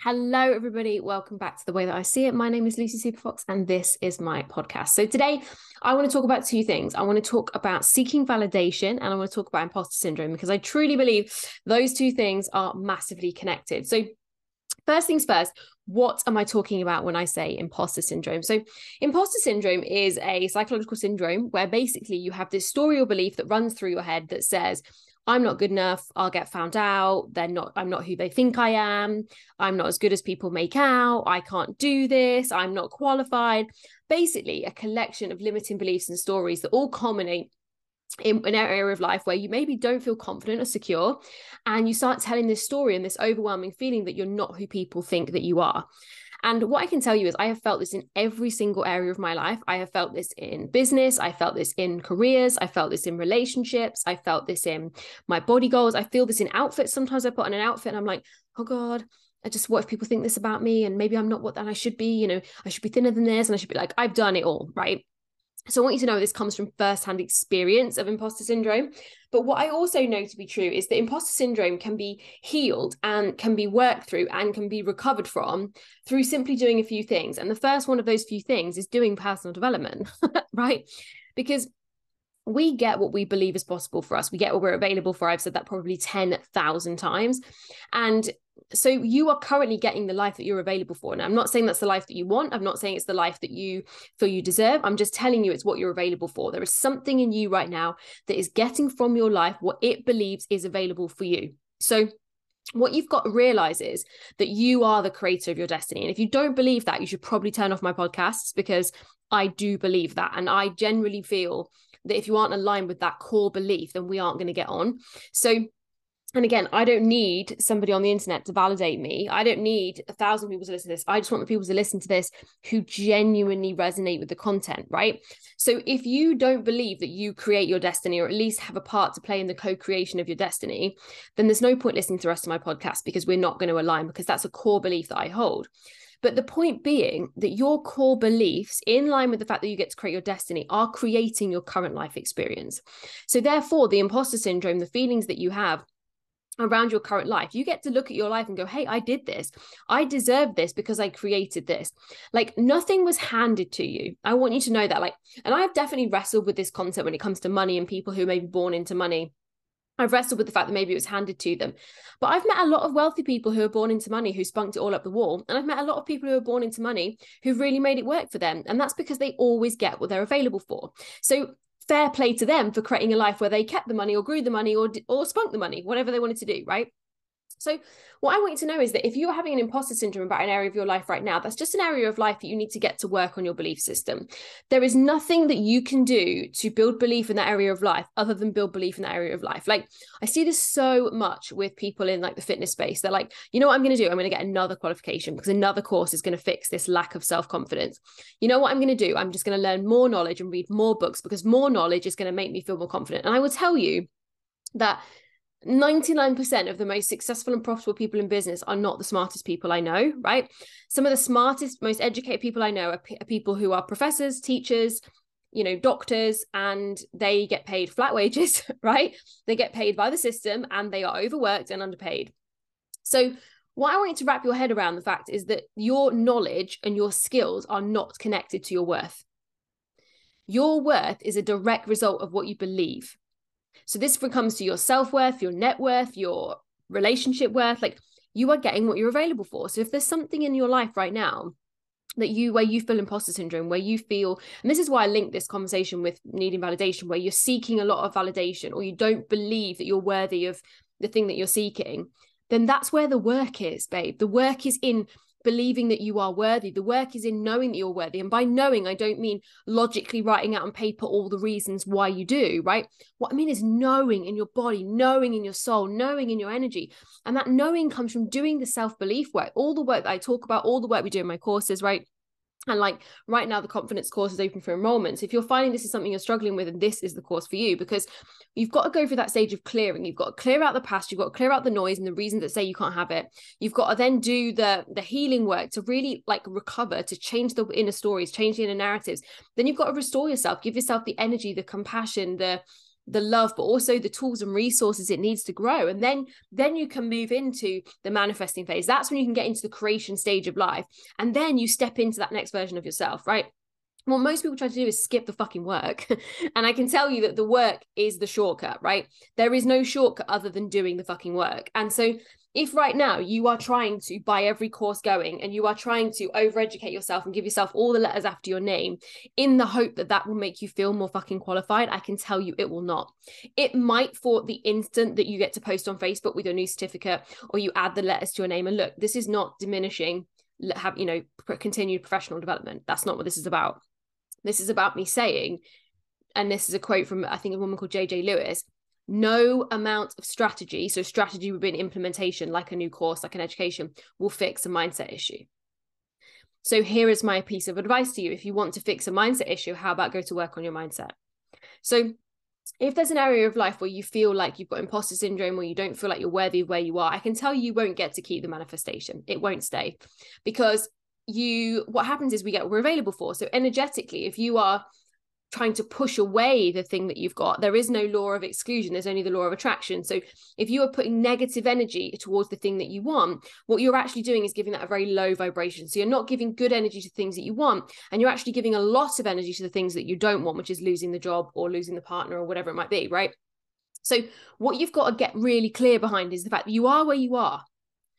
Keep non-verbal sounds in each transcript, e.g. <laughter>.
Hello, everybody. Welcome back to The Way That I See It. My name is Lucy Superfox, and this is my podcast. So, today I want to talk about two things. I want to talk about seeking validation, and I want to talk about imposter syndrome because I truly believe those two things are massively connected. So, first things first, what am I talking about when I say imposter syndrome? So, imposter syndrome is a psychological syndrome where basically you have this story or belief that runs through your head that says, I'm not good enough. I'll get found out. They're not, I'm not who they think I am. I'm not as good as people make out. I can't do this. I'm not qualified. Basically, a collection of limiting beliefs and stories that all culminate in an area of life where you maybe don't feel confident or secure and you start telling this story and this overwhelming feeling that you're not who people think that you are and what I can tell you is, I have felt this in every single area of my life. I have felt this in business. I felt this in careers. I felt this in relationships. I felt this in my body goals. I feel this in outfits. Sometimes I put on an outfit and I'm like, oh God, I just, what if people think this about me? And maybe I'm not what that I should be. You know, I should be thinner than this. And I should be like, I've done it all. Right. So I want you to know this comes from firsthand experience of imposter syndrome. But what I also know to be true is that imposter syndrome can be healed and can be worked through and can be recovered from through simply doing a few things. And the first one of those few things is doing personal development, <laughs> right? Because we get what we believe is possible for us. We get what we're available for. I've said that probably 10,000 times. And so you are currently getting the life that you're available for. And I'm not saying that's the life that you want. I'm not saying it's the life that you feel you deserve. I'm just telling you it's what you're available for. There is something in you right now that is getting from your life what it believes is available for you. So what you've got to realize is that you are the creator of your destiny. And if you don't believe that, you should probably turn off my podcasts because I do believe that. And I generally feel that if you aren't aligned with that core belief, then we aren't going to get on. So and again, I don't need somebody on the internet to validate me. I don't need a thousand people to listen to this. I just want the people to listen to this who genuinely resonate with the content, right? So if you don't believe that you create your destiny or at least have a part to play in the co-creation of your destiny, then there's no point listening to the rest of my podcast because we're not going to align because that's a core belief that I hold. But the point being that your core beliefs, in line with the fact that you get to create your destiny, are creating your current life experience. So, therefore, the imposter syndrome, the feelings that you have, around your current life. You get to look at your life and go, hey, I did this. I deserve this because I created this. Like nothing was handed to you. I want you to know that. Like, and I've definitely wrestled with this concept when it comes to money and people who may be born into money. I've wrestled with the fact that maybe it was handed to them. But I've met a lot of wealthy people who are born into money who spunked it all up the wall. And I've met a lot of people who are born into money who really made it work for them. And that's because they always get what they're available for. So fair play to them for creating a life where they kept the money or grew the money or or spunk the money, whatever they wanted to do, right? So, what I want you to know is that if you're having an imposter syndrome about an area of your life right now, that's just an area of life that you need to get to work on your belief system. There is nothing that you can do to build belief in that area of life other than build belief in that area of life. Like, I see this so much with people in like the fitness space. They're like, you know what I'm going to do? I'm going to get another qualification because another course is going to fix this lack of self confidence. You know what I'm going to do? I'm just going to learn more knowledge and read more books because more knowledge is going to make me feel more confident. And I will tell you that 99% of the most successful and profitable people in business are not the smartest people I know, right? Some of the smartest, most educated people I know are, p- are, people who are professors, teachers, you know, doctors, and they get paid flat wages, <laughs> right? They get paid by the system and they are overworked and underpaid. So, what I want you to wrap your head around the fact is that your knowledge and your skills are not connected to your worth. Your worth is a direct result of what you believe. So this comes to your self worth, your net worth, your relationship worth. Like you are getting what you're available for. So if there's something in your life right now that you where you feel imposter syndrome where you feel and this is why i link this conversation with needing validation where you're seeking a lot of validation or you don't believe that you're worthy of the thing that you're seeking then that's where the work is babe the work is in believing that you are worthy. The work is in knowing that you're worthy. And by knowing, I don't mean logically writing out on paper all the reasons why you do, right? What I mean is knowing in your body, knowing in your soul, knowing in your energy. And that knowing comes from doing the self belief work, all the work that I talk about, all the work we do in my courses, right? And like right now, the confidence course is open for enrollment. So if you're finding this is something you're struggling with, and this is the course for you, because you've got to go through that stage of clearing. You've got to clear out the past. You've got to clear out the noise and the reasons that say you can't have it. You've got to then do the the healing work to really like recover, to change the inner stories, change the inner narratives. Then you've got to restore yourself, give yourself the energy, the compassion, the the love but also the tools and resources it needs to grow. And then then you can move into the manifesting phase. That's when you can get into the creation stage of life. And then you step into that next version of yourself right what most people try to do is skip the fucking work. <laughs> and I can tell you that the work is the shortcut, right? There is no shortcut other than doing the fucking work. And so if right now you are trying to buy every course going and you are trying to overeducate yourself and give yourself all the letters after your name in the hope that that will make you feel more fucking qualified, I can tell you it will not. It might for the instant that you get to post on Facebook with your new certificate or you add the letters to your name. And look, this is not diminishing have you know continued professional development that's not what this is about this is about me saying, and this is a quote from, I think, a woman called JJ Lewis no amount of strategy, so strategy would be an implementation, like a new course, like an education, will fix a mindset issue. So here is my piece of advice to you. If you want to fix a mindset issue, how about go to work on your mindset? So if there's an area of life where you feel like you've got imposter syndrome or you don't feel like you're worthy of where you are, I can tell you, you won't get to keep the manifestation. It won't stay because you what happens is we get we're available for. So energetically if you are trying to push away the thing that you've got there is no law of exclusion. There's only the law of attraction. So if you are putting negative energy towards the thing that you want what you're actually doing is giving that a very low vibration. So you're not giving good energy to things that you want and you're actually giving a lot of energy to the things that you don't want which is losing the job or losing the partner or whatever it might be right? So what you've got to get really clear behind is the fact that you are where you are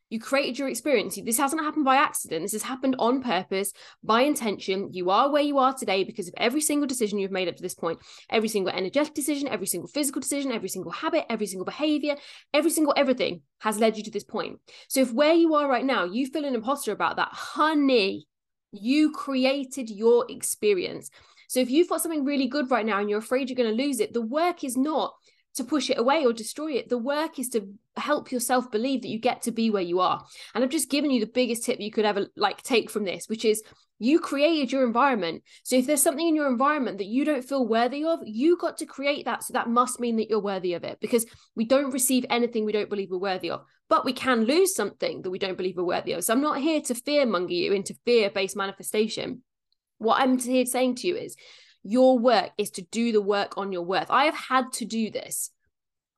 you created your experience. This hasn't happened by accident. This has happened on purpose, by intention. You are where you are today because of every single decision you've made up to this point. Every single energetic decision, every single physical decision, every single habit, every single behavior, every single everything has led you to this point. So if where you are right now, you feel an imposter about that, honey, you created your experience. So if you've got something really good right now and you're afraid you're going to lose it, the work is not to push it away or destroy it. The work is to help yourself believe that you get to be where you are. And I've just given you the biggest tip you could ever like take from this, which is you created your environment. So if there's something in your environment that you don't feel worthy of, you got to create that. So that must mean that you're worthy of it because we don't receive anything we don't believe we're worthy of. But we can lose something that we don't believe we're worthy of. So I'm not here to fear monger you into fear based manifestation. What I'm here saying to you is your work is to do the work on your worth. I have had to do this.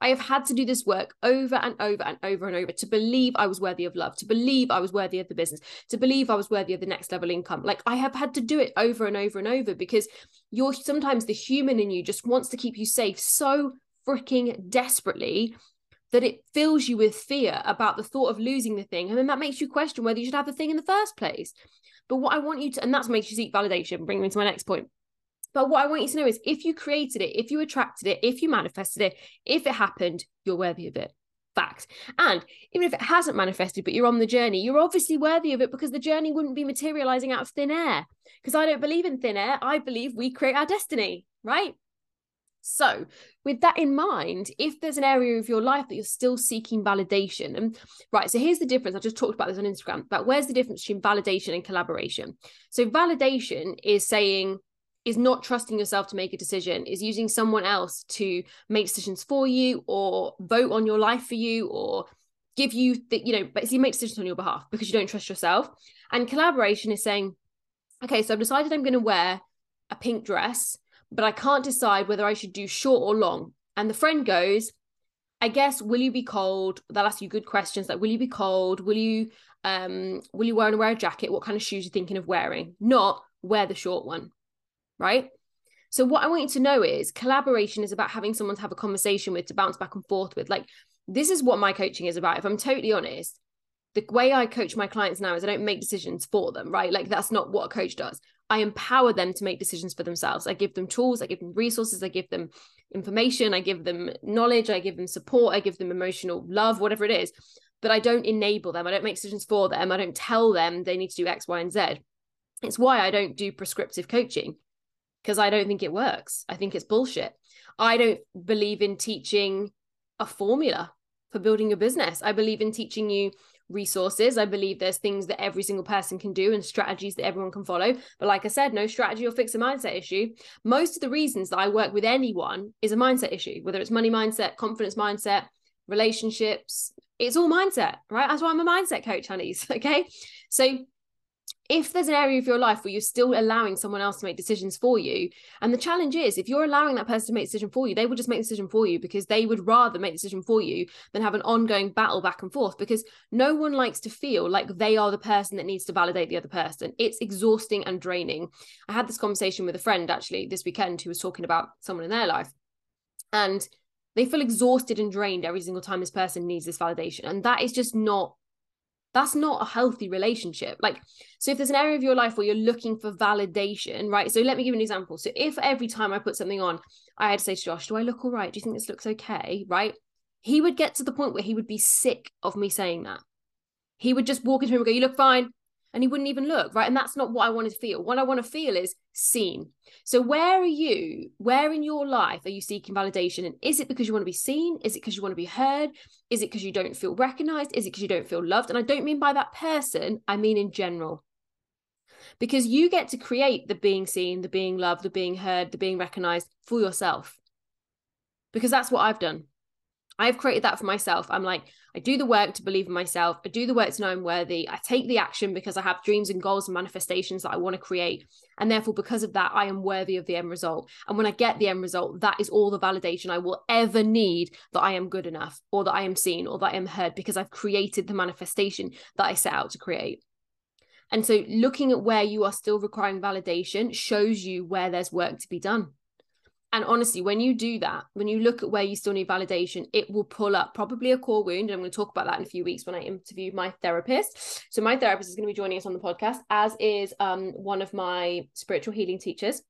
I have had to do this work over and over and over and over to believe I was worthy of love, to believe I was worthy of the business, to believe I was worthy of the next level income. Like I have had to do it over and over and over because you're sometimes the human in you just wants to keep you safe so freaking desperately that it fills you with fear about the thought of losing the thing. And then that makes you question whether you should have the thing in the first place. But what I want you to, and that's makes you seek validation, bring me to my next point but what I want you to know is if you created it, if you attracted it, if you manifested it, if it happened, you're worthy of it. Fact. And even if it hasn't manifested, but you're on the journey, you're obviously worthy of it because the journey wouldn't be materializing out of thin air. Because I don't believe in thin air. I believe we create our destiny, right? So, with that in mind, if there's an area of your life that you're still seeking validation, and right, so here's the difference. I just talked about this on Instagram, but where's the difference between validation and collaboration? So, validation is saying, is not trusting yourself to make a decision is using someone else to make decisions for you or vote on your life for you or give you the you know basically make decisions on your behalf because you don't trust yourself. And collaboration is saying okay so i've decided i'm going to wear a pink dress but i can't decide whether i should do short or long. And the friend goes i guess will you be cold? They'll ask you good questions like will you be cold? Will you um will you wear, and wear a jacket? What kind of shoes are you thinking of wearing? Not wear the short one right? So what I want you to know is collaboration is about having someone to have a conversation with to bounce back and forth with. Like this is what my coaching is about. If I'm totally honest, the way I coach my clients now is I don't make decisions for them, right? Like that's not what a coach does. I empower them to make decisions for themselves. I give them tools, I give them resources, I give them information, I give them knowledge, I give them support, I give them emotional love, whatever it is. But I don't enable them. I don't make decisions for them. I don't tell them they need to do X, Y, and Z. It's why I don't do prescriptive coaching because I don't think it works. I think it's bullshit. I don't believe in teaching a formula for building a business. I believe in teaching you resources. I believe there's things that every single person can do and strategies that everyone can follow. But like I said, no strategy will fix a mindset issue. Most of the reasons that I work with anyone is a mindset issue, whether it's money mindset, confidence mindset, relationships, it's all mindset, right? That's why I'm a mindset coach, honeys. <laughs> Okay. So if there's an area of your life where you're still allowing someone else to make decisions for you, and the challenge is if you're allowing that person to make decision for you, they will just make decision for you because they would rather make decision for you than have an ongoing battle back and forth because no one likes to feel like they are the person that needs to validate the other person. It's exhausting and draining. I had this conversation with a friend actually this weekend who was talking about someone in their life. And they feel exhausted and drained every single time this person needs this validation. And that is just not that's not a healthy relationship. Like, so if there's an area of your life where you're looking for validation, right? So let me give an example. So if every time I put something on, I had to say to Josh, Do I look all right? Do you think this looks okay? Right? He would get to the point where he would be sick of me saying that. He would just walk into him and go, You look fine and he wouldn't even look right? And that's not what i want to feel. What i want to feel is seen. So where are you? Where in your life are you seeking validation? And is it because you want to be seen? Is it because you want to be heard? Is it because you don't feel recognized? Is it because you don't feel loved? And i don't mean by that person i mean in general. Because you get to create the being seen the being loved the being heard the being recognized for yourself. Because that's what i've done I've created that for myself. I'm like, I do the work to believe in myself. I do the work to know I'm worthy. I take the action because I have dreams and goals and manifestations that I want to create. And therefore, because of that, I am worthy of the end result. And when I get the end result, that is all the validation I will ever need that I am good enough or that I am seen or that I am heard because I've created the manifestation that I set out to create. And so, looking at where you are still requiring validation shows you where there's work to be done. And honestly, when you do that, when you look at where you still need validation, it will pull up probably a core wound. And I'm going to talk about that in a few weeks when I interview my therapist. So my therapist is going to be joining us on the podcast, as is um, one of my spiritual healing teachers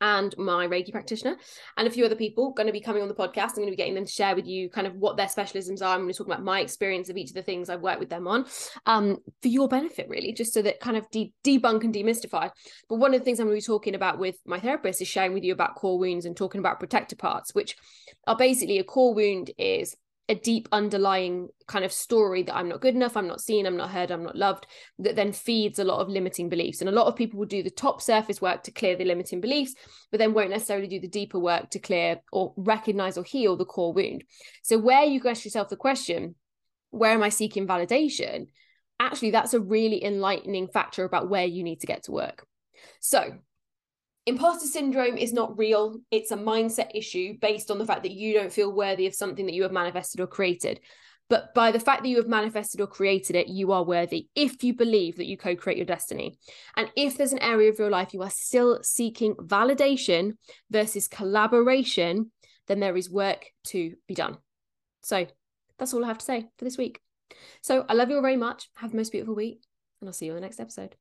and my Reiki practitioner, and a few other people going to be coming on the podcast. I'm going to be getting them to share with you kind of what their specialisms are. I'm going to talk about my experience of each of the things I've worked with them on um, for your benefit, really, just so that kind of de- debunk and demystify. But one of the things I'm going to be talking about with my therapist is sharing with you about core wounds and talking about protector parts, which are basically a core wound is a deep underlying kind of story that I'm not good enough, I'm not seen, I'm not heard, I'm not loved, that then feeds a lot of limiting beliefs. And a lot of people will do the top surface work to clear the limiting beliefs, but then won't necessarily do the deeper work to clear or recognize or heal the core wound. So, where you ask yourself the question, where am I seeking validation? Actually, that's a really enlightening factor about where you need to get to work. So, imposter syndrome is not real. It's a mindset issue based on the fact that you don't feel worthy of something that you have manifested or created. But by the fact that you have manifested or created it, you are worthy if you believe that you co create your destiny. And if there's an area of your life you are still seeking validation versus collaboration, then there is work to be done. So that's all I have to say for this week. So I love you all very much. Have the most beautiful week, and I'll see you on the next episode.